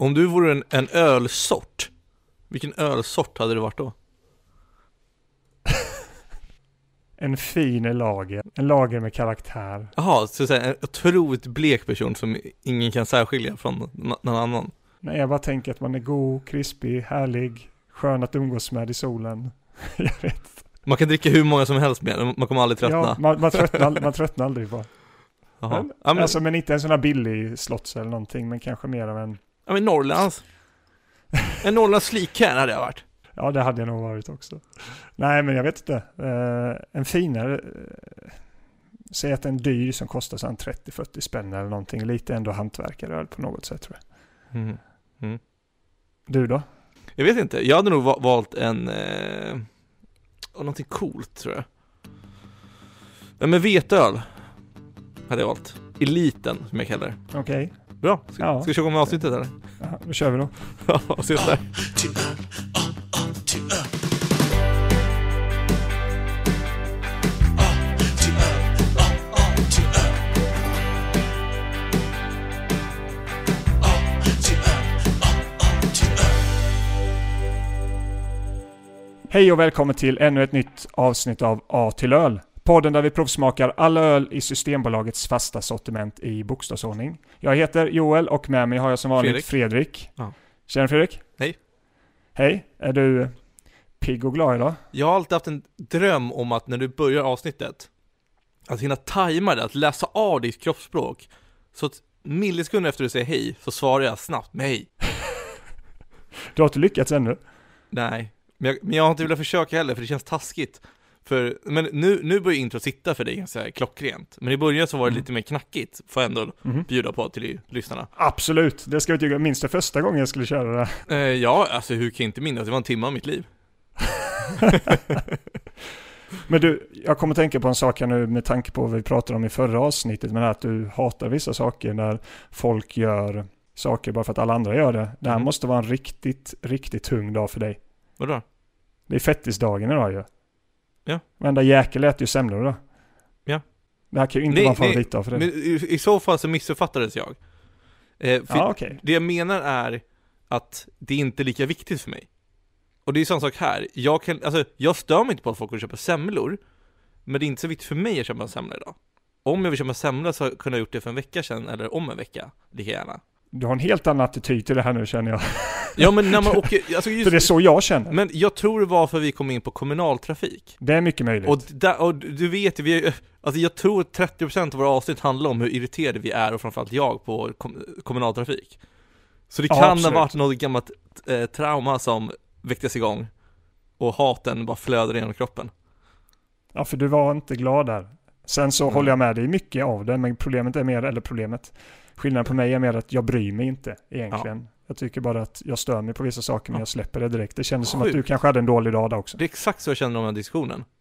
Om du vore en, en ölsort, vilken ölsort hade du varit då? En fin lager. En lager med karaktär. Jaha, så att säga en otroligt blek person som ingen kan särskilja från någon annan. Nej, jag bara tänker att man är god, krispig, härlig, skön att umgås med i solen. jag vet. Man kan dricka hur många som helst med man kommer aldrig tröttna. Ja, man, man, tröttnar, man tröttnar aldrig på. Jaha. Men, Ja, men, Alltså, men inte en sån här billig slotts eller någonting, men kanske mer av en... ja, men Norrlands. En Norrlands slikherr hade jag varit. Ja, det hade jag nog varit också. Nej, men jag vet inte. Eh, en finare... Uh, säg att en dyr som kostar sån 30-40 spänn eller någonting. Lite ändå hantverkaröl på något sätt tror jag. Mm. Mm. Du då? Jag vet inte, jag hade nog va- valt en, eh, någonting coolt tror jag. Nej men veteöl hade jag valt. Eliten som jag kallar det. Okej, Bra, ska, Ja. ska vi köra igång med avsnittet eller? ja, då kör vi då. Ja, ses där. Hej och välkommen till ännu ett nytt avsnitt av A till öl. Podden där vi provsmakar alla öl i Systembolagets fasta sortiment i bokstavsordning. Jag heter Joel och med mig har jag som vanligt Fredrik. Fredrik. Ja. Tjena Fredrik. Hej. Hej. Är du pigg och glad idag? Jag har alltid haft en dröm om att när du börjar avsnittet, att hinna tajma det, att läsa av ditt kroppsspråk. Så att millisekunder efter du säger hej, så svarar jag snabbt med hej. Du har inte lyckats ännu. Nej, men jag, men jag har inte velat försöka heller för det känns taskigt. För, men nu, nu börjar introt sitta för dig ganska klockrent. Men i början så var det Mm. lite mer knackigt, får jag ändå Mhm. bjuda på till lyssnarna. Absolut, det ska vi tycka. Minns det första gången jag skulle köra det? Eh, ja, alltså hur kan jag inte minnas? Det var en timme av mitt liv. Men du, jag kommer tänka på en sak här nu med tanke på vad vi pratade om i förra avsnittet. Men att du hatar vissa saker när folk gör saker bara för att alla andra gör det. Det här Mm. måste vara en riktigt, riktigt tung dag för dig. Vadå? Det är fettisdagen idag ju. Ja. Varenda jäkel äter ju semlor då. Ja. Det här kan ju inte Nej, vara en nej, favoritdag för dig. Men i, i så fall så missuppfattades jag. Eh, ja, okej. Det jag menar är att det är inte lika viktigt för mig. Och det är samma sak här. Jag kan, alltså, jag stör mig inte på att folk vill köpa semlor, men det är inte så viktigt för mig att köpa en semla idag. Om jag vill köpa en semla så kunde jag gjort det för en vecka sedan, eller om en vecka, lika gärna. Du har en helt annan attityd till det här nu känner jag. Ja men när man åker, alltså För det är just, så jag känner. men jag tror det var för vi kom in på kommunaltrafik. Det är mycket möjligt. Och, där, och du vet, vi alltså jag tror att 30% av våra avsnitt handlar om hur irriterade vi är, och framförallt jag, på kom, kommunaltrafik. Så det Ja, kan absolut. ha varit något gammalt eh, trauma som väcktes igång, och haten bara flödade genom kroppen. Ja, för du var inte glad där. Sen så Mm. håller jag med dig mycket av det, men problemet är mer, eller problemet, skillnaden på mig är mer att jag bryr mig inte egentligen. Jag tycker bara att jag stör mig på vissa saker, men Ja. jag släpper det direkt. Det kändes som att du kanske hade en dålig dag där också. Det är exakt så jag känner om den här diskussionen.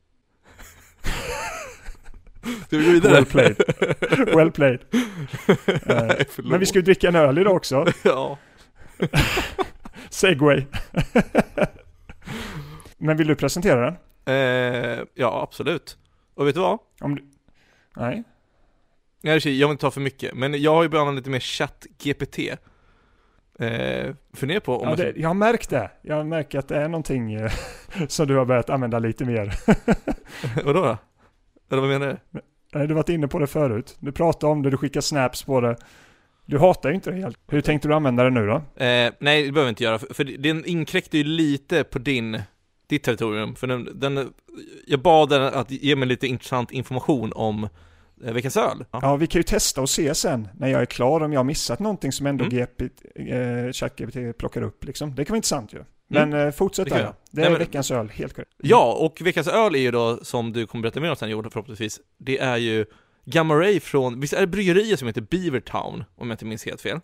Ska vi gå vidare? Well played. Well played. Eh, Nej, förlåt. Men vi ska ju dricka en öl idag också. Ja. Segway. men vill du presentera den? Eh, ja, absolut. Och vet du vad? Om du... Nej? Nej, i och för sig, jag vill inte ta för mycket, men jag har ju börjat använda lite mer ChatGPT. Eh, funderar på om Ja, det, jag har märkt det. Jag märker att det är någonting eh, som du har börjat använda lite mer. Vadå då? Eller vad menar du? Nej, Du har varit inne på det förut. Du pratar om det, du skickar snaps på det. Du hatar ju inte det helt. Hur tänkte du använda det nu då? Eh, nej, det behöver jag inte göra, för, för den inkräktar ju lite på din, ditt territorium. För den, den, jag bad den att ge mig lite intressant information om eh, veckans öl. Ja. Ja, vi kan ju testa och se sen när jag är klar om jag har missat någonting som ändå Mm. GP, eh, ChatGPT plockar upp liksom. Det kan vara intressant ju. Men eh, fortsätt där. Det är Nej, men- veckans öl, helt korrekt. ja, och veckans öl är ju då, som du kommer berätta mer om sen Johan förhoppningsvis, det är ju Gamma Ray från, visst är det bryggeriet som heter Beavertown, om jag inte minns helt fel?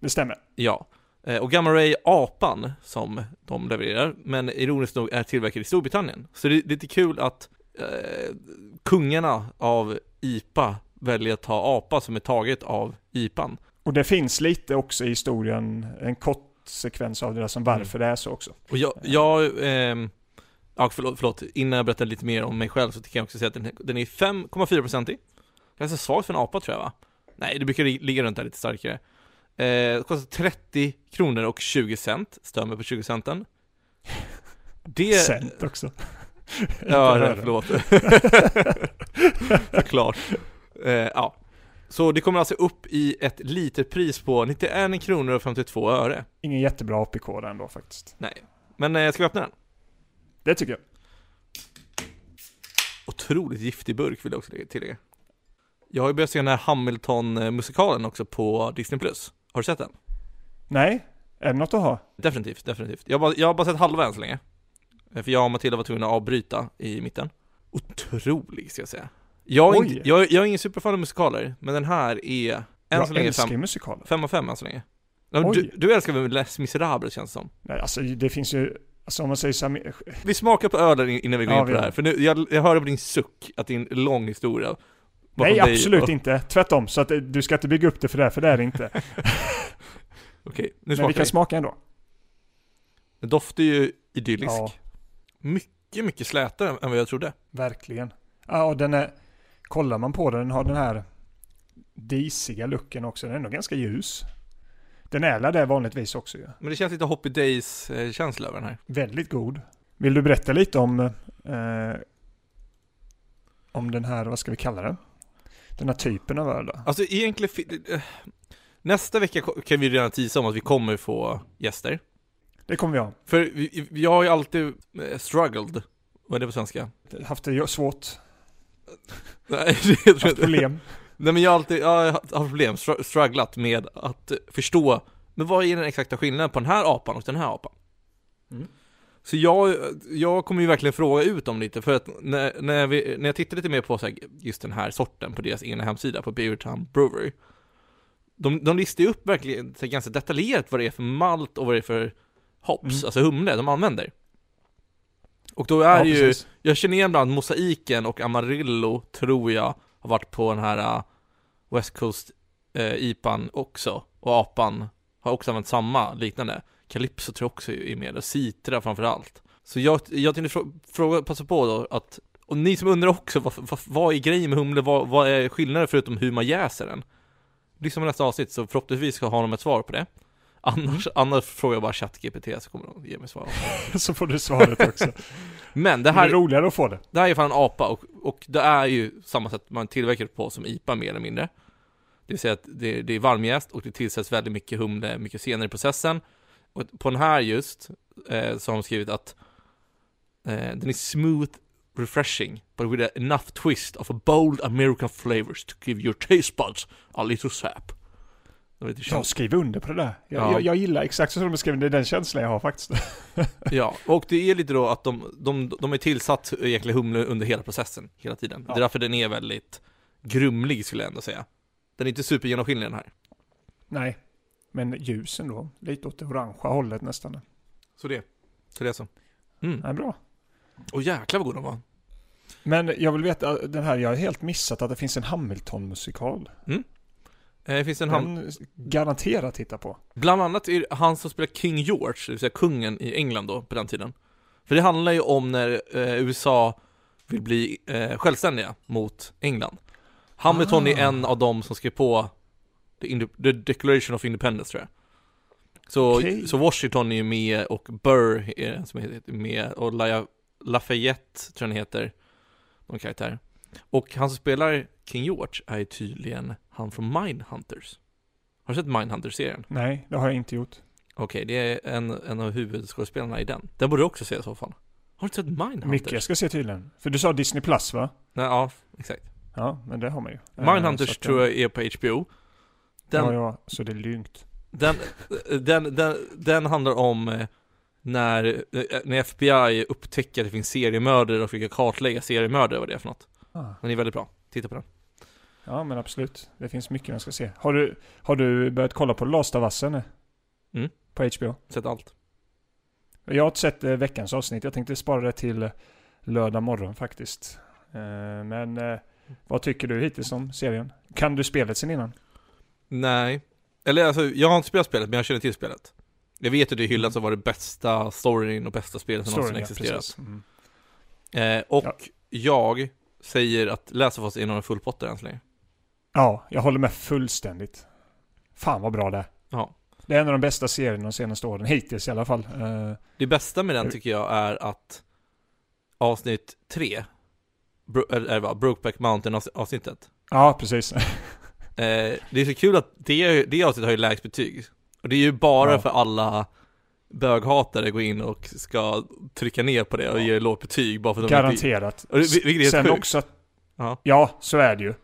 Det stämmer. Ja. Eh, Och Gamma Ray Apan, som de levererar, men ironiskt nog är tillverkad i Storbritannien. Så det, det är lite kul att eh, kungarna av IPA väljer att ta apa som är taget av IPAn. Och det finns lite också i historien, en kort sekvens av det där som varför det är så också. Och jag, jag ehm, ja förlåt, förlåt, innan jag berättar lite mer om mig själv så kan jag också säga att den, den är 5,4% i. Ganska svagt för en apa tror jag va? Nej, det brukar li- ligga runt där lite starkare. Eh, kostar 30 kronor och 20 cent, stör mig på 20 centen. Det... Cent också. Ja, öre. förlåt. Såklart. Eh, ja. Så det kommer alltså upp i ett literpris på 91 kronor och 52 öre. Ingen jättebra APK där ändå faktiskt. Nej. Men eh, ska vi öppna den? Det tycker jag. Otroligt giftig burk vill jag också tillägga. Jag har ju börjat se den här Hamilton-musikalen också på Disney+. Har du sett den? Nej, är det något att ha? Definitivt, definitivt. Jag har bara, jag har bara sett halva än så länge. Eh, För jag och Matilda var tvungna att avbryta i mitten. Otrolig ska jag säga. Jag är, Oj. inte, jag, jag är ingen superfan av musikaler, men den här är än så jag länge älskar fem, musikaler. fem av fem än så länge. Ja, men Oj. Du, du älskar väl Les Misérables känns det som? Nej, alltså det finns ju, alltså om man säger så här, Vi smakar på ölen in- innan vi går Ja, in på vi det här, för nu, jag, jag hörde på din suck att det är en lång historia. bakom Nej, dig absolut och- inte. Tvärtom. Så att eh, du ska inte bygga upp det för det, för det är det inte. Okej, nu Men vi smakar kan vi. smaka ändå. Den doftar ju idyllisk. Ja. Mycket, mycket slätare än vad jag trodde. Verkligen. Ja, och den är, kollar man på den, den har den här disiga looken också. Den är ändå ganska ljus. Den är väl det vanligtvis också ju. Men det känns lite Hoppy Days-känsla över den här. Väldigt god. Vill du berätta lite om, eh, om den här, vad ska vi kalla den? Den här typen av öl då? Alltså egentligen, eh, nästa vecka kan vi redan tisa om att vi kommer få gäster. Det kommer vi ha. För vi, jag har ju alltid eh, struggled, vad är det på svenska? Haft det svårt, Nej, det tror jag inte. problem. Nej men jag har alltid, jag har haft problem, str- strugglat med att förstå, men vad är den exakta skillnaden på den här apan och den här apan? Mm. Så jag, jag kommer ju verkligen fråga ut dem lite, för att när, när, vi, när jag tittar lite mer på så här, just den här sorten på deras egna hemsida, på Beavertown Brewery, de, de listar ju upp verkligen så här, ganska detaljerat vad det är för malt och vad det är för hops, Mm. alltså humle, de använder. Och då är Ja, ju, precis. jag känner igen bland mosaiken och Amarillo, tror jag, har varit på den här uh, West Coast uh, IPAn också. Och apan har också använt samma, liknande. Calypso tror jag också är med, och Citra framförallt. Så jag, jag tänkte frå- fråga, passa på då att, och ni som undrar också, vad, vad, vad är grejen med humle, vad, vad är skillnaden förutom hur man jäser den? Liksom i nästa avsnitt, så förhoppningsvis ska ha de ett svar på det. Annars, annars frågar jag bara ChatGPT så kommer de ge mig svar. Så får du svaret också. Men det Det här är roligare att få det. det här är fan en apa och, och det är ju samma sätt man tillverkar det på som IPA mer eller mindre. Det vill säga att det, det är varmjäst och det tillsätts väldigt mycket humle mycket senare i processen. Och på den här just eh, så har de skrivit att eh, den är smooth, refreshing, but with enough twist of a bold American flavors to give your taste buds a little sap. Jag skriver under på det där. Jag, Ja. jag, jag gillar exakt så som de skriver, det är den känslan jag har faktiskt. Ja, och det är lite då att de, de, de är tillsatt egentligen humle under hela processen, hela tiden. Ja. Det är därför den är väldigt grumlig skulle jag ändå säga. Den är inte supergenomskinlig den här. Nej, men ljusen då. Lite åt det orangea hållet nästan. Så det, så det är så. Mm. Nej, bra. Och jäklar vad god den var. Men jag vill veta, den här, jag har helt missat att det finns en Hamilton-musikal. Eh, Det finns en ham- Den garanterat titta på. Bland annat är han som spelar King George, det vill säga kungen i England då, på den tiden. För det handlar ju om när eh, USA vill bli eh, självständiga mot England. Hamilton Ah. är en av dem som skrev på the, the Declaration of Independence tror jag. Så, Okej. så Washington är ju med och Burr är den som heter med och La- Lafayette tror jag han heter, någon karaktär. Och han som spelar King George är tydligen han från Mindhunters. Har du sett Mindhunters-serien? Nej, det har jag inte gjort. Okej, det är en, en av huvudskådespelarna i den. Den borde du också se i så fall. Har du inte sett Mindhunters? Mycket jag ska se tydligen. För du sa Disney Plus va? Nej, ja, exakt. Ja, men det har man ju. Eh, Mindhunters så tror jag är på HBO. Den, Ja, ja, så det är lugnt. den, den, den, den handlar om eh, när, eh, när FBI upptäcker att det finns seriemördare och försöker kartlägga seriemördare, vad det är för något. Ah. Den är väldigt bra. Titta på den. Ja, men absolut. Det finns mycket man ska se. Har du, har du börjat kolla på Last of Us nu? Mm. På HBO? Sett allt. Jag har inte sett eh, veckans avsnitt. Jag tänkte spara det till eh, lördag morgon faktiskt. Eh, men eh, vad tycker du hittills om serien? Kan du spelet sen innan? Nej. Eller alltså, jag har inte spelat spelet, men jag känner till spelet. Jag vet att det är hyllat som var det bästa storyn och bästa spelet som någonsin Storyn, ja, existerat. Mm. Eh, och Ja. jag säger att Last of Us är någon fullpotter än så länge. Ja, jag håller med fullständigt. Fan vad bra det är. Ja. Det är en av de bästa serierna de senaste åren, hittills i alla fall. Eh, Det bästa med den tycker jag är att avsnitt tre, Bro- eller vad, Brokeback Mountain avs- avsnittet. ja, precis. Eh, det är så kul att det, det avsnittet har ju lägst betyg. Och det är ju bara Ja. för alla böghatare går in och ska trycka ner på det och ge lågt betyg bara för att de Garanterat. Och det- vilket är Sen sjukt. också, att- Ja. ja, så är det ju.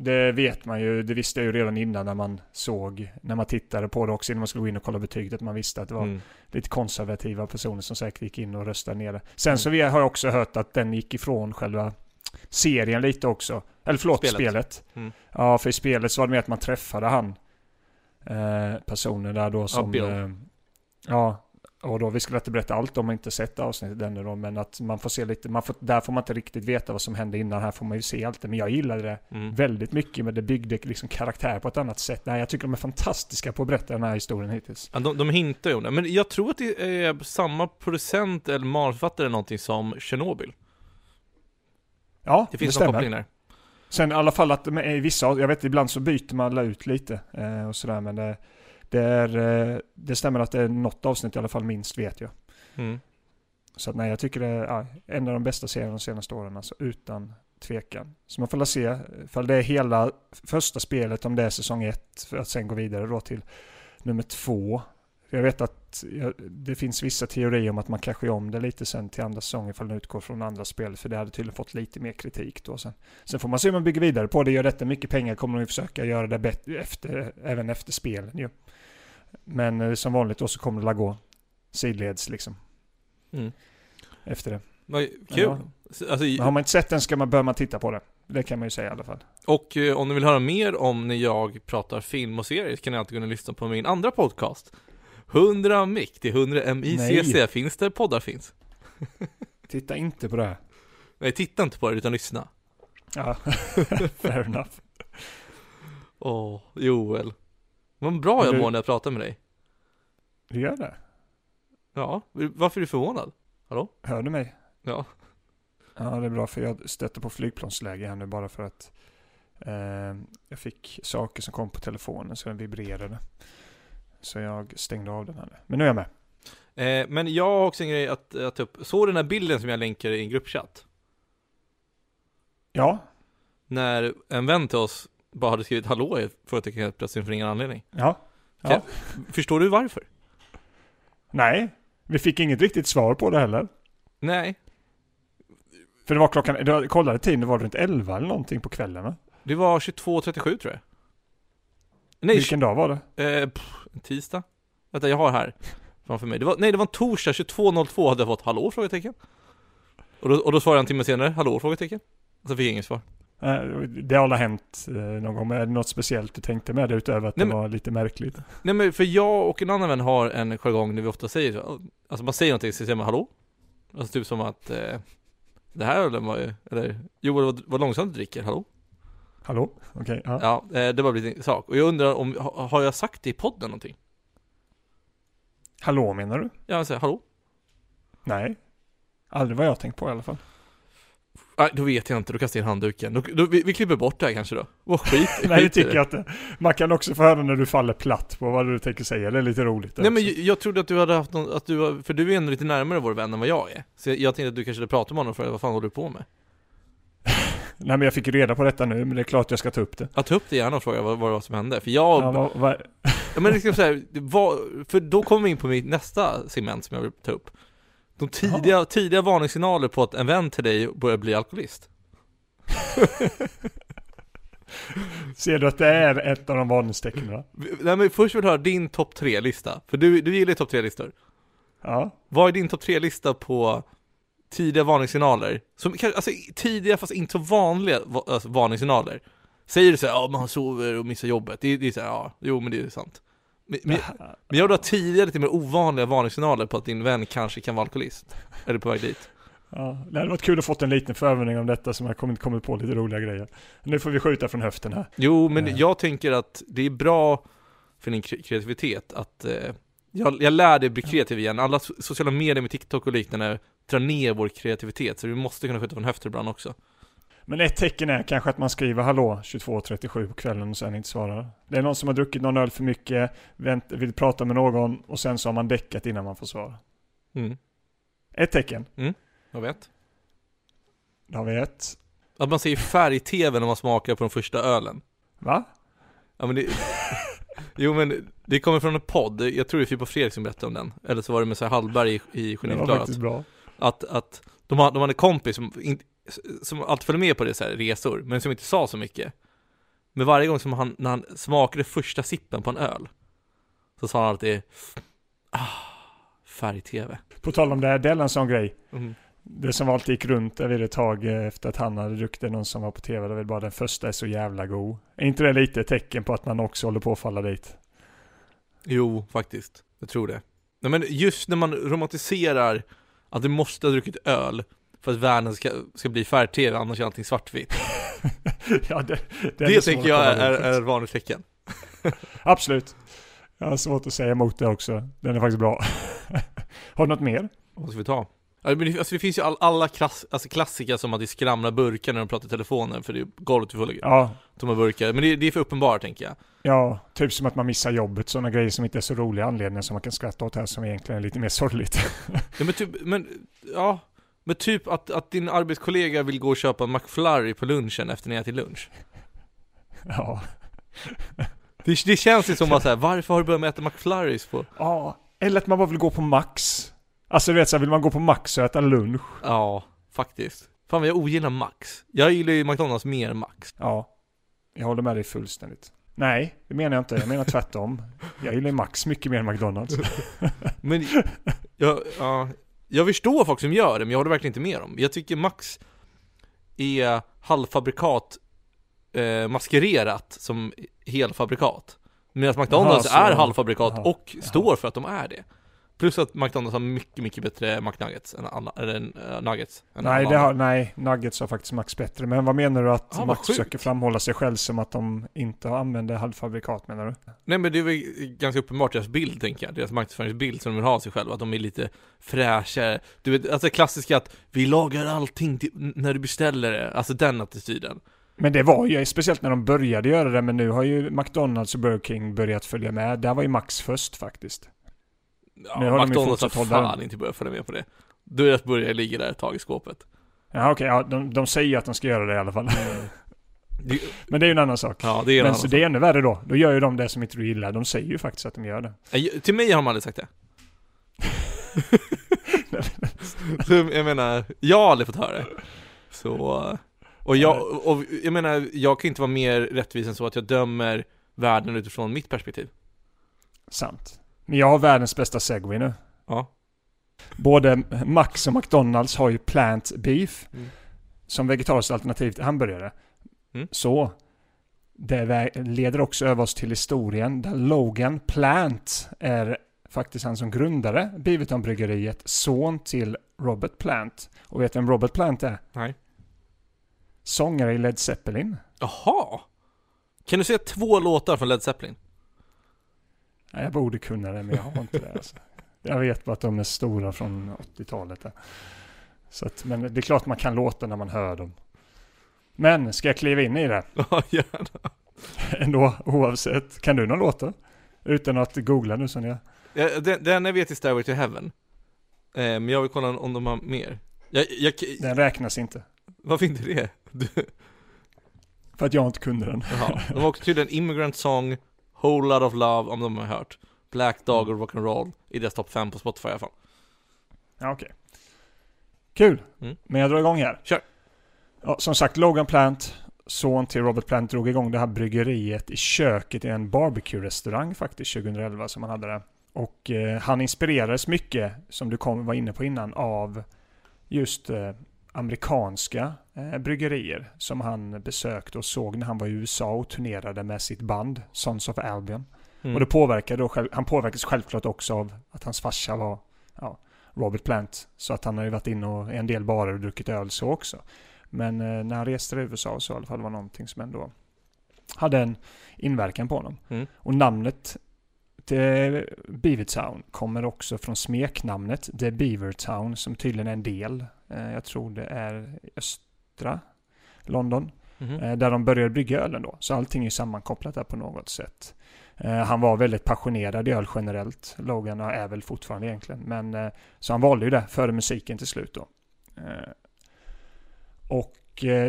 Det vet man ju, det visste jag ju redan innan när man såg, när man tittade på det också innan man skulle gå in och kolla betyget, att man visste att det var Mm. lite konservativa personer som säkert gick in och röstade ner det. Sen Mm. så vi har jag också hört att den gick ifrån själva serien lite också. Eller förlåt, Spelet. spelet. Mm. Ja, för i spelet så var det mer att man träffade han, eh, personen där då som... Bill. eh, ja, och då, vi skulle inte berätta allt om man inte sett avsnittet ännu då, men att man får se lite, man får, där får man inte riktigt veta vad som hände innan, här får man ju se allt det. Men jag gillade det Mm. väldigt mycket, men det byggde liksom karaktär på ett annat sätt. Nej, jag tycker de är fantastiska på att berätta den här historien hittills. Ja, de, de hintar ju om det, men jag tror att det är samma producent eller manusförfattare eller någonting som Chernobyl. Ja, Det det, finns någon stämmer. koppling där. Sen i alla fall att i vissa, jag vet ibland så byter man ut lite eh, och sådär men det, det, är, eh, det stämmer att det är något avsnitt i alla fall minst vet jag. Mm. Så att nej, jag tycker det är ja, en av de bästa serierna de senaste åren, alltså utan tvekan. Så man får se, för det är hela första spelet, om det är säsong ett, för att sen gå vidare då till nummer två. Jag vet att ja, det finns vissa teorier om att man kanske gör om det lite sen till andra säsongen ifall den utgår från andra spel, för det hade tydligen fått lite mer kritik då sen. Sen får man se om man bygger vidare på det, gör detta mycket pengar kommer de försöka göra det bättre efter, även efter spelen ju. Men eh, som vanligt då så kommer det la gå sidleds liksom Mm. efter det. Vad Kul. ja. Alltså, Men har man inte sett den ska man, bör man titta på det. Det kan man ju säga i alla fall. och eh, om ni vill höra mer om när jag pratar film och serier så kan ni alltid och lyssna på min andra podcast. 100 mic, det är 100 MICC, Nej. finns det poddar finns? Titta inte på det här. Nej, titta inte på det utan lyssna. Ja, fair enough. Åh, Joel. Vad bra jag Du- mår när jag pratar med dig. Du gör det? Ja, varför är du förvånad? Hör du mig? Ja. Ja, det är bra för jag stötte på flygplansläge här nu bara för att eh, jag fick saker som kom på telefonen så den vibrerade. Så jag stängde av den här nu. Men nu är jag med. Eh, men jag har också en grej att, att ta upp. Såg du den här bilden som jag länkade i en gruppchatt? Ja, När en vän till oss bara hade skrivit hallå i frågetecken helt plötsligt för ingen anledning. ja. ja. Förstår du varför? Nej, vi fick inget riktigt svar på det heller. Nej, För det var klockan, jag kollade tiden, det var runt 11 eller någonting på kvällen va? det var 22.37 tror jag. Nej, Vilken dag var det? eh, pff, en tisdag? Vänta, jag har här framför mig. Det var, nej, det var en torsdag, 22.02 hade jag fått hallå? Frågetecken. Och då, och då svarade jag en timme senare, hallå? Frågetecken. Och så fick jag inget svar. Eh, Det har hänt eh, någon gång, men är det något speciellt du tänkte med det utöver att Nej, det var lite märkligt? Nej men för jag och en annan vän har en jargong där vi ofta säger så, alltså man säger någonting så säger man hallå? Alltså typ som att eh, det här ölen var ju, eller Joel vad, vad långsamt du dricker, hallå? Hallå? Okej, ja. Ja, eh, det var blivit en sak. Och jag undrar om, ha, har jag sagt det i podden någonting? Hallå menar du? Ja, jag säger hallå? Nej. Aldrig vad jag tänkt på i alla fall. Nej, då vet jag inte, då kastar jag in handduken. Då, då, vi, vi klipper bort det här kanske då. Vad skit, Nej, det tycker jag inte. Man kan också få höra när du faller platt på vad du tänker säga. Det är lite roligt. Nej men också. jag, jag trodde att du hade haft någon, att du, var- för du är ändå lite närmare vår vän än vad jag är. Så jag, jag tänkte att du kanske hade pratat med honom för vad fan håller du på med? Nej, men jag fick reda på detta nu, men det är klart jag ska ta upp det. Ja, ta upp det gärna och fråga vad, vad det var som hände. För jag, Ja, vad, vad, Ja men liksom så här, det var, för då kommer vi in på mitt nästa segment som jag vill ta upp. De tidiga, tidiga varningssignaler på att en vän till dig börjar bli alkoholist. ser du att det är ett av de varningstecknen? Nej men först vill jag höra din topp tre lista För du, du gillar ju topp tre listor Ja. Vad är din topp tre lista på tidiga varningssignaler? Som, alltså tidiga fast inte så vanliga va- alltså, varningssignaler Säger du såhär, ja men han sover och missar jobbet Det, är- det är såhär, ja, jo men det är sant Men, men, men jag vill ha tidiga lite mer ovanliga varningssignaler på att din vän kanske kan vara alkoholist Eller på väg dit Ja, det hade varit kul att fått en liten förövning om detta som har kommit, kommit på lite roliga grejer. Nu får vi skjuta från höften här. Jo, men Eh. jag tänker att det är bra för din kre- kreativitet att eh, jag, jag lär dig bli kreativ igen. Alla so- sociala medier med TikTok och liknande drar ner vår kreativitet, så vi måste kunna skjuta från höften ibland också. Men ett tecken är kanske att man skriver hallå 22.37 på kvällen och sen inte svarar. Det är någon som har druckit någon öl för mycket, vänt, vill prata med någon och sen så har man däckat innan man får svar. Mm. Ett tecken. Jag vet. Då har vi ett. Att man ser färg-tv när man smakar på den första ölen. Va? Ja men det... Jo men det kommer från en podd, jag tror det är Filip och Fredrik som berättade om den. Eller så var det med så Hallberg i, i Det var faktiskt bra. Att, att de, de hade en kompis som, som alltid följde med på det så här resor, men som inte sa så mycket. Men varje gång som han, när han smakade första sippen på en öl, så sa han alltid ah, färg-tv. På tal om det, här, det är en sån grej. Mm. Det som alltid gick runt vid ett tag eh, efter att han hade druckit någon som var på tv, det var väl bara den första är så jävla god. Är inte det lite ett tecken på att man också håller på att falla dit? Jo, faktiskt. Jag tror det. Nej, men just när man romantiserar att du måste ha druckit öl för att världen ska, ska bli färg-tv, annars är allting svartvitt. ja, det, Det, svårt tänker jag är, ett vanligt tecken. Absolut. Jag har svårt att säga emot det också. Den är faktiskt bra. har du något mer? Vad ska vi ta? Det, alltså det finns ju all, alla klass, alltså klassiker som att det skramlar burkar när de pratar i telefonen för det är golvet är fulla Ja, tomma burkar. Men det, det är för uppenbart tänker jag. ja, typ som att man missar jobbet. Sådana grejer som inte är så roliga anledningar som man kan skratta åt här som egentligen är lite mer sorgligt. Ja men typ, men, ja. Men typ att, att din arbetskollega vill gå och köpa en McFlurry på lunchen efter ni ätit lunch. ja. Det, det känns ju som att så här, varför har du börjat med att äta McFlurrys på? ja. Eller att man bara vill gå på Max. Alltså du vet så här, vill man gå på Max och äta lunch? Ja, faktiskt. Fan vad jag ogillar Max. Jag gillar ju McDonalds mer än Max. Ja. Jag håller med dig fullständigt. Nej, det menar jag inte. Jag menar tvärtom. Jag gillar Max mycket mer än McDonalds. Men jag, ja, jag förstår folk som gör det, men jag håller verkligen inte med dem. Jag tycker Max är halvfabrikat eh, maskererat som helfabrikat. Medan McDonalds Jaha, så- är halvfabrikat och jaha. står för att de är det. Plus att McDonalds har mycket, mycket bättre McNuggets än alla, eller uh, nuggets. Än Nej, det har, nej, Nuggets har faktiskt Max bättre. Men vad menar du att Ah, Max försöker framhålla sig själv som att de inte använder halvfabrikat menar du? Nej men det är väl ganska uppenbart deras bild tänker jag, deras marknadsföringsbild som de vill ha av sig själva, att de är lite fräschare. Du vet, alltså klassiska att vi lagar allting till, när du beställer det, alltså den attityden. Men det var ju, speciellt när de började göra det, men nu har ju McDonalds och Burger King börjat följa med. Där var ju Max först faktiskt. Ja, McDonalds har fan inte börjat följa med på det. Deras burgare ligger där ett tag i skåpet. Ja okej, ja, de, de säger att de ska göra det i alla fall. Det, Men det är ju en annan sak. ja, det är en men annan så sak. det är ännu värre då. Då gör ju de det som inte du gillar. De säger ju faktiskt att de gör det. Till mig har de aldrig sagt det. så jag menar, jag har aldrig fått höra det. Så, och jag, och jag menar, jag kan inte vara mer rättvis än så att jag dömer världen utifrån mitt perspektiv. Sant. Men jag har världens bästa segway nu. Ja. Både Max och McDonalds har ju plant beef Mm. som vegetariskt alternativ till hamburgare. Mm. Så det leder också över oss till historien där Logan Plant är faktiskt han som grundade Beaverton-bryggeriet, son till Robert Plant. Och vet vem Robert Plant är? Nej. Sångare i Led Zeppelin. Jaha! Kan du säga två låtar från Led Zeppelin? Nej, jag borde kunna det, men jag har inte det. Alltså. Jag vet bara att de är stora från 80-talet. där. Så att, men det är klart man kan låta när man hör dem. Men ska jag kliva in i det? Ja, gärna. Ändå oavsett. Kan du någon låt då? Utan att googla nu som jag. Ja, Den, den jag vet är Stairway to Heaven. Eh, men jag vill kolla om de har mer. Jag, jag, Den räknas inte. varför inte det? Du, För att jag inte kunde den. jaha. De har också tydligen Immigrant Song, Whole Lot of Love, om de har hört. Black Dog och Rock'n'Roll i deras topp 5 på Spotify i alla fall. Ja, okej. Kul. Mm. Men jag drar igång här. Kör. Ja, som sagt, Logan Plant, son till Robert Plant, drog igång det här bryggeriet i köket i en barbecue-restaurang faktiskt 2011 som han hade där. Och eh, han inspirerades mycket, som du kom, var inne på innan, av just eh, amerikanska eh, bryggerier som han besökte och såg när han var i USA och turnerade med sitt band Sons of Albion. Mm. Och det påverkade då, han påverkades självklart också av att hans farsa var ja, Robert Plant. Så att han har ju varit inne och i en del barer och druckit öl så också. Men eh, när han reste till USA så i alla fall var någonting som ändå hade en inverkan på honom. Mm. Och namnet The Beavertown kommer också från smeknamnet The Beavertown som tydligen är en del. Eh, jag tror det är östra London. Eh, där de började brygga ölen då. Så allting är sammankopplat där på något sätt. Eh, han var väldigt passionerad i öl generellt. Logan är väl fortfarande egentligen. Men, eh, så han valde ju det före musiken till slut då. Och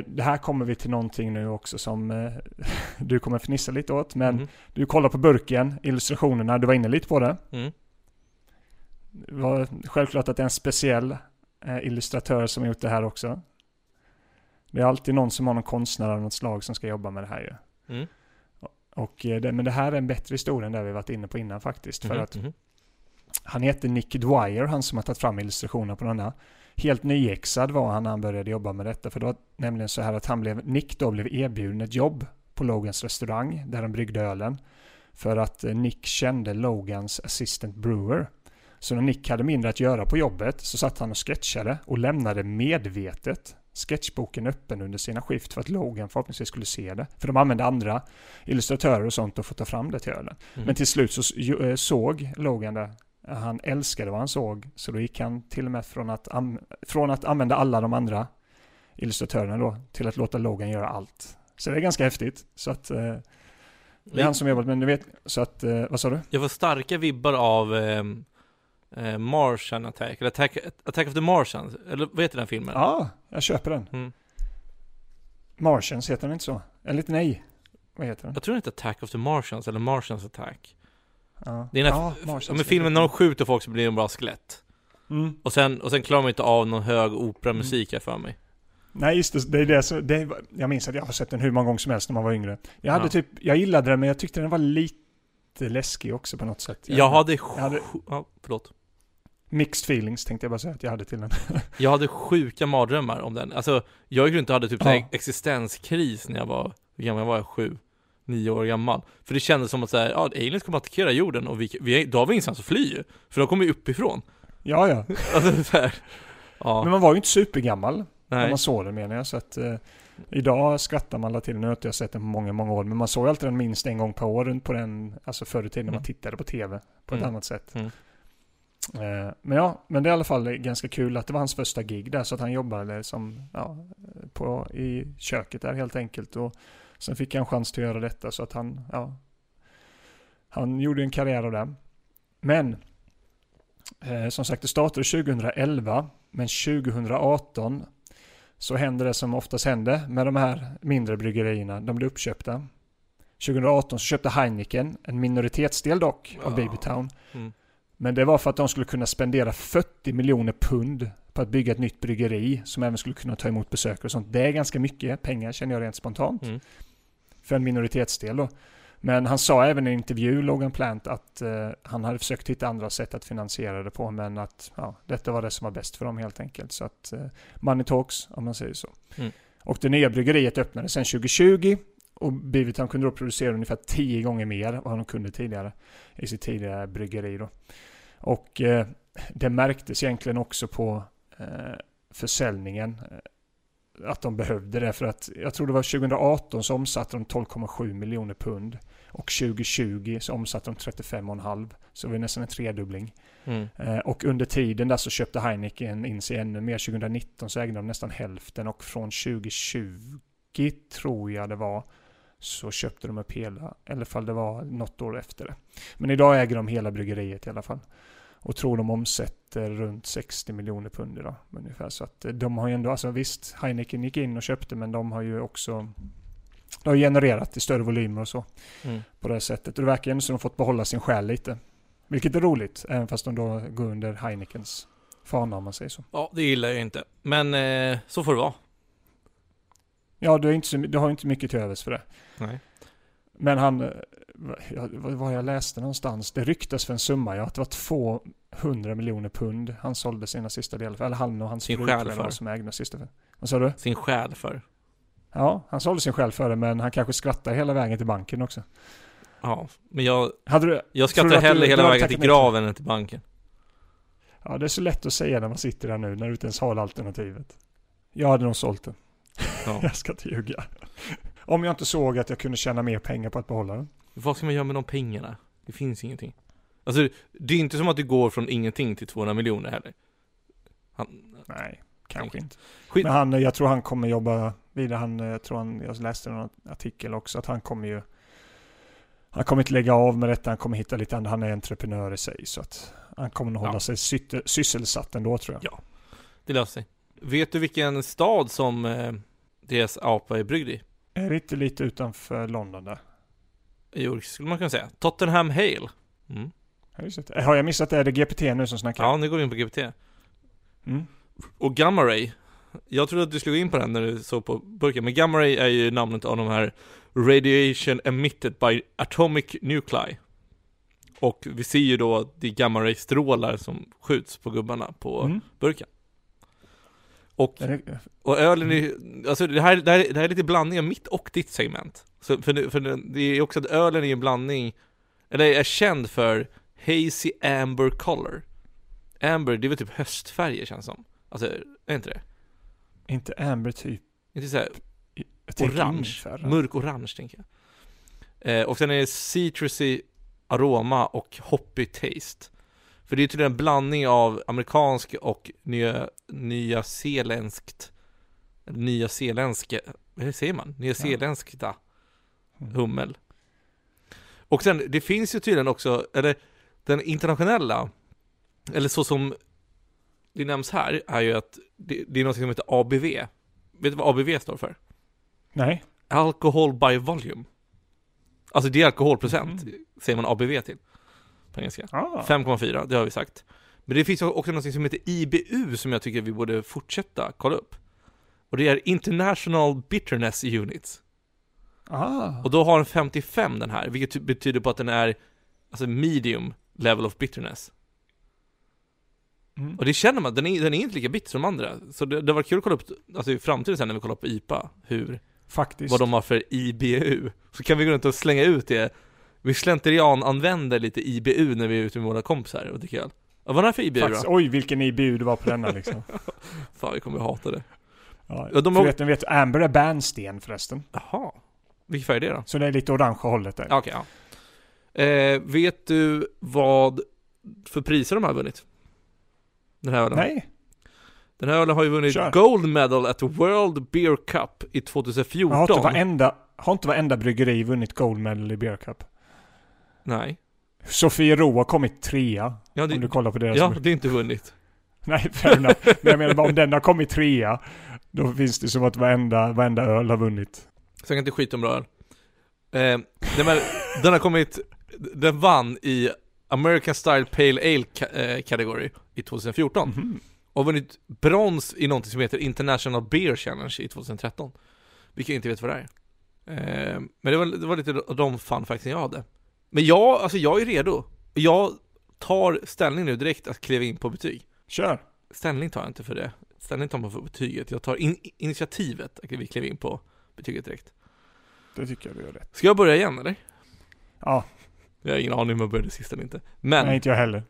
det här kommer vi till någonting nu också som du kommer fnissa lite åt. Men Mhm. du kollar på burken, illustrationerna, du var inne lite på det. Mm. Det var självklart att det är en speciell illustratör som gjort det här också. Det är alltid någon som har någon konstnär av något slag som ska jobba med det här ju. Mm. Och, eh, det, men det här är en bättre historia än det vi varit inne på innan faktiskt. För Mhm. att Mhm. han heter Nick Dwyer, han som har tagit fram illustrationerna på denna. Helt nyexad var han när han började jobba med detta. För det var nämligen så här att han blev, Nick då blev erbjuden ett jobb på Logans restaurang där de bryggde ölen. För att eh, Nick kände Logans assistant brewer. Så när Nick hade mindre att göra på jobbet så satt han och sketchade och lämnade medvetet sketchboken öppen under sina skift för att Logan förhoppningsvis skulle se det. För de använde andra illustratörer och sånt och få ta fram det till ölen. Mhm. Men till slut så eh, såg Logan det. Han älskade vad han såg. Så då gick han till och med från att, från att använda alla de andra illustratörerna då till att låta Logan göra allt. Så det är ganska häftigt. Så att eh, det är han som jobbat med, du vet, så att, eh, vad sa du? Jag får starka vibbar av eh, eh, Martian Attack, eller Attack, Attack of the Martians, eller vad heter den filmen? Ja, jag köper den. Mm. Martians heter den inte så? Eller nej. Vad heter den? Jag tror den heter Attack of the Martians, eller Martians Attack. Ja, Det är den här, ja, ja, men filmen när de skjuter folk så blir de bara skelett. Mm. Och sen, och sen klarar de inte av någon hög operamusik här för mig. Nej just det, det är det som, det jag minns att jag har sett den hur många gånger som helst när man var yngre. Jag hade Ja. typ, jag gillade den men jag tyckte den var lite läskig också på något sätt. Jag hade, jag hade- ja, förlåt. Mixed feelings tänkte jag bara säga att jag hade till den. Jag hade sjuka mardrömmar om den. Alltså, jag gick runt och hade typ Ja. existenskris när jag var, hur gammal var jag? Sju? Nio år gammal. För det kändes som att såhär, ja, aliens kommer att attackera jorden och vi, vi, då har vi ingenstans att fly. För de kommer ju uppifrån. ja, ja. Alltså såhär, ja, Men man var ju inte supergammal när nej. man såg den menar jag. Så att, eh, idag skrattar man alla till. Nu har inte jag sett den på många, många år. Men man såg alltid den minst en gång per år på den, alltså förr i tiden när man Mm. tittade på tv på ett Mm. annat sätt. Mm. Eh, men ja, men det är i alla fall ganska kul att det var hans första gig där. Så att han jobbade som, ja, på, i köket där helt enkelt. Och sen fick han chans till att göra detta så att han, ja, han gjorde en karriär av det. Men, eh, som sagt det startade 2011, men 2018 så händer det som oftast händer med de här mindre bryggerierna. De blir uppköpta. 2018 så köpte Heineken, en minoritetsdel dock, av Ja. Babytown. Mm. Men det var för att de skulle kunna spendera 40 miljoner pund på att bygga ett nytt bryggeri som även skulle kunna ta emot besökare och sånt. Det är ganska mycket pengar känner jag rent spontant. Mm. För en minoritetsdel då. Men han sa även i en intervju, Logan Plant, att eh, han hade försökt hitta andra sätt att finansiera det på, men att ja, detta var det som var bäst för dem helt enkelt. Så att eh, money talks, om man säger så. Mm. Och det nya bryggeriet öppnade sen 2020 och Bivitam kunde då producera ungefär 10 gånger mer än vad de kunde tidigare i sitt tidigare bryggeri då. Och eh, det märktes egentligen också på eh, försäljningen eh, att de behövde det för att jag tror det var 2018 så omsatte de 12,7 miljoner pund och 2020 så omsatte de 35,5 så det var nästan en tredubbling. Mm. Och under tiden där så köpte Heineken in sig ännu mer. 2019 så ägde de nästan hälften och från 2020 tror jag det var så köpte de upp hela, eller fall det var något år efter det. Men idag äger de hela bryggeriet i alla fall. Och tror de omsätter runt 60 miljoner pund idag ungefär. Så att eh, de har ju ändå, alltså visst, Heineken gick in och köpte men de har ju också de har genererat i större volymer och så Mm. på det sättet. Och det verkar ändå som de fått behålla sin själ lite. Vilket är roligt, även fast de då går under Heinekens fana om man säger så. Ja, det gillar jag inte. Men eh, så får det vara. Ja, du, inte så, du har inte mycket till övers för det. Nej. Men han, eh, ja, vad jag läste någonstans? Det ryktas för en summa, ja, att det var 200 miljoner pund han sålde sina sista delar för. Eller han och hans Sin fru själ jag för. som ägde sista för. Vad sa du? Sin själ för. Ja, han sålde sin själ för det, men han kanske skrattar hela vägen till banken också. Ja, men jag, Hade du, jag du skrattar att du- hellre du hela har vägen till- graven än till banken. ja, det är så lätt att säga när man sitter där nu, när du inte ens har alternativet. Jag hade nog sålt den. Ja. Jag ska inte ljuga. Om jag inte såg att jag kunde tjäna mer pengar på att behålla den. Vad ska man göra med de pengarna? Det finns ingenting. Alltså, det är inte som att du går från ingenting till 200 miljoner heller. Han, Nej. kanske inte. Skit- Men han, jag tror han kommer jobba vidare. Han, jag tror han, jag läste någon artikel också att han kommer ju han kommer inte lägga av med detta, han kommer hitta lite annat. Han är entreprenör i sig så att han kommer nog Ja. hålla sig sytte- sysselsatt ändå tror jag. Ja. Det löser sig. Vet du vilken stad som eh, deras apa är bryggd i? Är det inte lite utanför London där? Jo, skulle man kunna säga. Tottenham Hale. Mm. Har, jag missat det? Är det GPT nu som snackar? Ja, nu går vi in på GPT. Mm. Och Gamma Ray. Jag trodde att du skulle gå in på den när du såg på burken, men Gamma Ray är ju namnet av de här Radiation Emitted by Atomic Nuclei. Och vi ser ju då att det är Gamma strålar som skjuts på gubbarna på Mm. burken. Och, och ölen är alltså det här, det, här, det här är lite blandning av mitt och ditt segment. Så för, för det, är också att ölen är en blandning, eller är känd för Hazy Amber Color. Amber, det är väl typ höstfärger känns som. Alltså, är inte det? inte Amber typ? Inte såhär orange, ingefära. mörk orange tänker jag. Eh, och sen är det citrusy aroma och hoppy taste. För det är tydligen en blandning av amerikansk och nya, nya zeländskt, nya zeeländska, hur säger man? Nya zeeländskta Mm. hummel. Och sen, det finns ju tydligen också, eller den internationella, eller så som det nämns här, är ju att det, det är något som heter ABV. Vet du vad ABV står för? Nej. Alcohol by volume. Alltså det är alkoholprocent, Mhm. säger man ABV till. På engelska. Ah. 5,4, det har vi sagt. Men det finns också något som heter IBU som jag tycker vi borde fortsätta kolla upp. Och det är International Bitterness Units. Ah. Och då har den 55 den här, vilket ty- betyder på att den är alltså medium level of bitterness. Mm. Och det känner man, den är, den är inte lika bitter som andra. Så det, det var kul att kolla upp, alltså i framtiden sen när vi kollar på IPA, hur, Faktiskt. vad de har för IBU. Så kan vi gå runt och slänga ut det. Vi slentrian använder lite IBU när vi är ute med våra kompisar och dricker öl. Vad är det här för IBU Faktiskt. då? Oj, vilken IBU det var på denna liksom. Fan, vi kommer hata det. Ja, Ja, de har- vet, Amber är bärnsten förresten. Jaha. Vilken färg är det då? Så det är lite orangea hållet där. Okej, ja. Eh, vet du vad för priser de har vunnit? Den här ölen. Nej. Den här ölen har ju vunnit Kör. Gold Medal at the World Beer Cup i 2014. Har inte, varenda, har inte varenda bryggeri vunnit Gold Medal i Beer Cup? Nej. Sofiero har kommit trea. Ja, om du det, kollar på deras... ja, det är inte vunnit. Nej, fair enough. Men jag menar bara om den har kommit trea, då finns det som att varenda, varenda öl har vunnit. Så jag kan inte skita om bra öl. Eh, den, här, den har kommit, den vann i American Style Pale Ale ka- eh, Category i 2014. Mhm. Och vunnit brons i något som heter International Beer Challenge i 2013. Vilket jag inte vet vad det är. Eh, men det var, det var lite de fun jag hade. Men jag, alltså jag är redo. Jag tar ställning nu direkt att kliva in på betyg. Kör. Ställning tar jag inte för det. Ställning tar man för betyget. Jag tar in, initiativet att vi kliver in på betyget direkt. Det tycker jag du gör rätt. Ska jag börja igen eller? Ja, Jag har ingen aning om jag började sist eller inte. Men nej inte jag heller.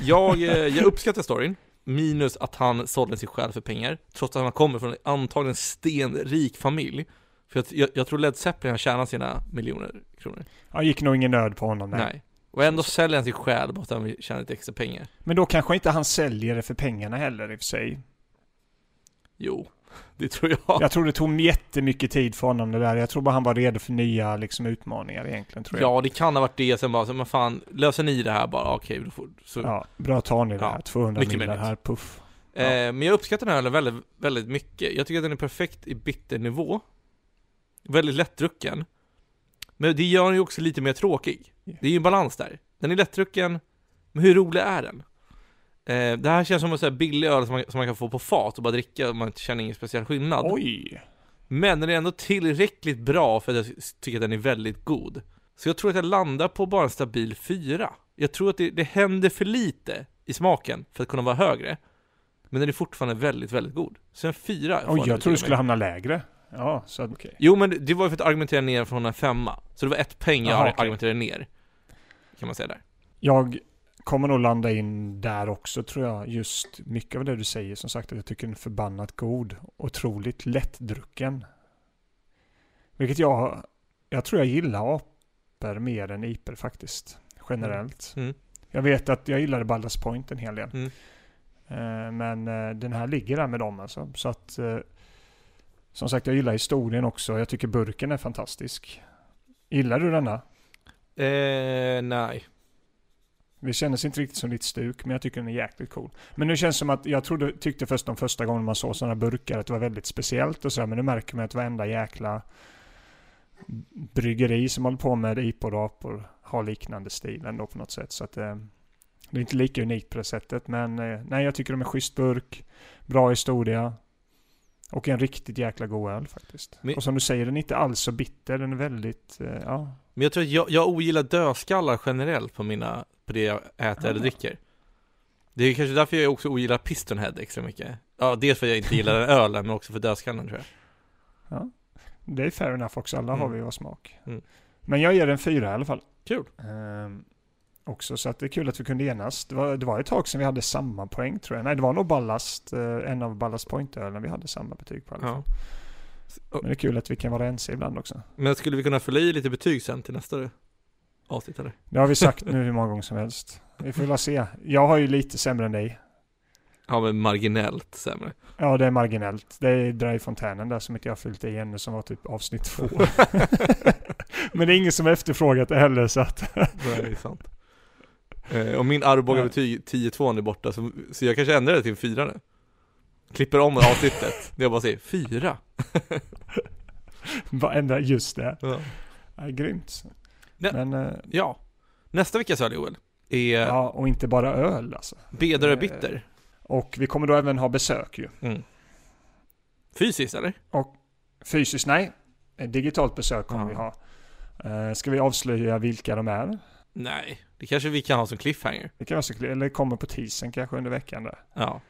jag, eh, jag uppskattar storyn. Minus att han sålde sig själv för pengar. Trots att han kommer från en antagligen stenrik familj. För jag, jag, jag tror Led Zeppelin har tjänat sina miljoner kronor. Han gick nog ingen nöd på honom. Nej. Nej. Och ändå säljer han sig själv bara att han vill tjäna lite extra pengar. Men då kanske inte han säljer det för pengarna heller i och för sig. Jo, det tror jag. Jag tror det tog jättemycket tid för honom det där. Jag tror bara han var redo för nya liksom, utmaningar egentligen tror jag. Ja, det kan ha varit det. Sen bara, så, men fan, löser ni det här bara? Okej, då får, så. Ja, bra tar ni det Ja, här. 200 mycket miljoner möjligt. här, puff. Eh, men jag uppskattar den här väldigt, väldigt mycket. Jag tycker att den är perfekt i bitternivå. Väldigt lättdrucken. Men det gör den ju också lite mer tråkig. Det är ju en balans där. Den är lättdrucken, men hur rolig är den? Eh, det här känns som en sån här billig öl som man, som man kan få på fat och bara dricka och man känner ingen speciell skillnad. Oj! Men den är ändå tillräckligt bra för att jag tycker att den är väldigt god. Så jag tror att jag landar på bara en stabil fyra. Jag tror att det, det händer för lite i smaken för att kunna vara högre. Men den är fortfarande väldigt, väldigt god. Så en fyra Oj, den jag tror du skulle hamna lägre. Ja, så att, okej. Jo, men det var ju för att argumentera ner från en femma. Så det var ett peng jag okej. argumenterade ner. Kan man säga där. Jag kommer nog landa in där också tror jag. Just mycket av det du säger. Som sagt att jag tycker den är förbannat god. Otroligt lättdrucken. Vilket jag, jag tror jag gillar apor mer än iper faktiskt. Generellt. Mm. Jag vet att jag gillade Baldur's Point en hel del. Mm. Eh, men eh, den här ligger där med dem alltså. Så att, eh, som sagt, jag gillar historien också. Jag tycker burken är fantastisk. Gillar du denna? Eh, nej. Det kändes inte riktigt som ditt stuk, men jag tycker den är jäkligt cool. Men nu känns det som att jag trodde, tyckte först de första gången man såg sådana burkar att det var väldigt speciellt och sådär, men nu märker man att varenda jäkla bryggeri som håller på med IPA och apor har liknande stil ändå på något sätt. Så att eh, det är inte lika unikt på det sättet, men eh, nej, jag tycker de är schysst burk, bra historia och en riktigt jäkla god öl faktiskt. Men- Och som du säger, den är inte alls så bitter, den är väldigt, eh, ja, Men jag tror att jag, jag ogillar dödskallar generellt på mina, på det jag äter eller dricker. Det är kanske därför jag också ogillar Pistonhead extra mycket. Ja, dels för att jag inte gillar den ölen, men också för dödskallen tror jag. det är fair enough också, alla har Mm. vi vår smak. Mm. Men jag ger den fyra i alla fall. Kul. Ehm, också, så att det är kul att vi kunde enas. Det var, det var ett tag sedan vi hade samma poäng tror jag. Nej, det var nog Ballast, eh, en av Ballast Point-ölen vi hade samma betyg på i alla fall. Ja. Men det är kul att vi kan vara ense ibland också. Men skulle vi kunna fylla i lite betyg sen till nästa avsnitt eller? Det har vi sagt nu hur många gånger som helst. Vi får väl se. Jag har ju lite sämre än dig. Ja men marginellt sämre. Ja, det är marginellt. Det är Dry Fontänen där som inte jag har fyllt i ännu, som var typ avsnitt två. Men det är ingen som efterfrågat det heller, så att... Nej, det är sant. Eh, och min Arboga-betyg 10-2 är borta, så, så jag kanske ändrar det till en 4 nu. Klipper om avsnittet, där jag bara säger 4. Bara ändra just det. Ja. Ja, grymt. Nej. Men, eh, ja. Nästa veckas öl Joel, är ja, och inte bara öl alltså. Bedare eh, Bitter. Och vi kommer då även ha besök ju. Mm. Fysiskt eller? Fysiskt, nej. Ett digitalt besök kommer Ja. vi ha. Eh, ska vi avslöja vilka de är? Nej, det kanske vi kan ha som cliffhanger. Det kan vara eller kommer på teasern kanske under veckan där. Ja.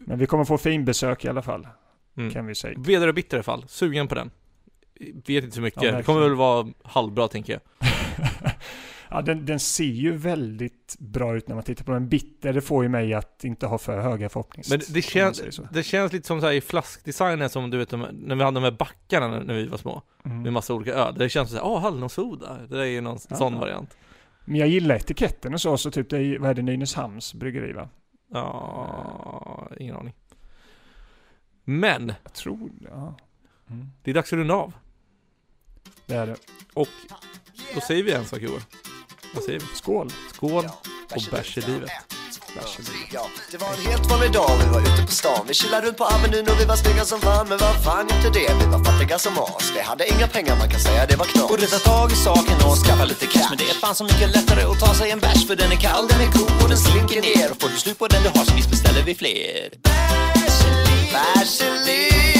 Men vi kommer få finbesök i alla fall, Mm. kan vi säga. Bedare Bitter i alla fall, sugen på den. Vet inte så mycket, Ja, det kommer väl vara halvbra tänker jag. ja, den, den ser ju väldigt bra ut när man tittar på den. Bitter, det får ju mig att inte ha för höga förhoppningar. Men det känns, det känns lite som så i flaskdesignen som du vet när vi hade de här backarna när, vi var små. Mm. Med massa olika öl. Det känns så här, åh hallonsoda. Det där är ju någon Ja. sån variant. Men jag gillar etiketten och så, så typ det är, vad är det, Nynäshamns bryggeri va? Ja, ingen aning. Men, Jag tror ja. Mm. det är dags att runda av. Det är det. Och då säger vi en sak Joel. Vad säger vi? Skål! Skål och bärs i livet. Bärs i livet. Ja, det var en helt vanlig dag, vi var ute på stan. Vi chillade runt på Avenyn och vi var snygga som fan. Men vad fan inte det, vi var fattiga som as. Vi hade inga pengar, man kan säga. Det var knas. Borde ta tag i saken och skaffa lite cash. Men det är fan så mycket lättare att ta sig en bärs För den är kall, den är god och den slinker ner. Och får du slut på den du har så visst beställer vi fler. Bärs i livet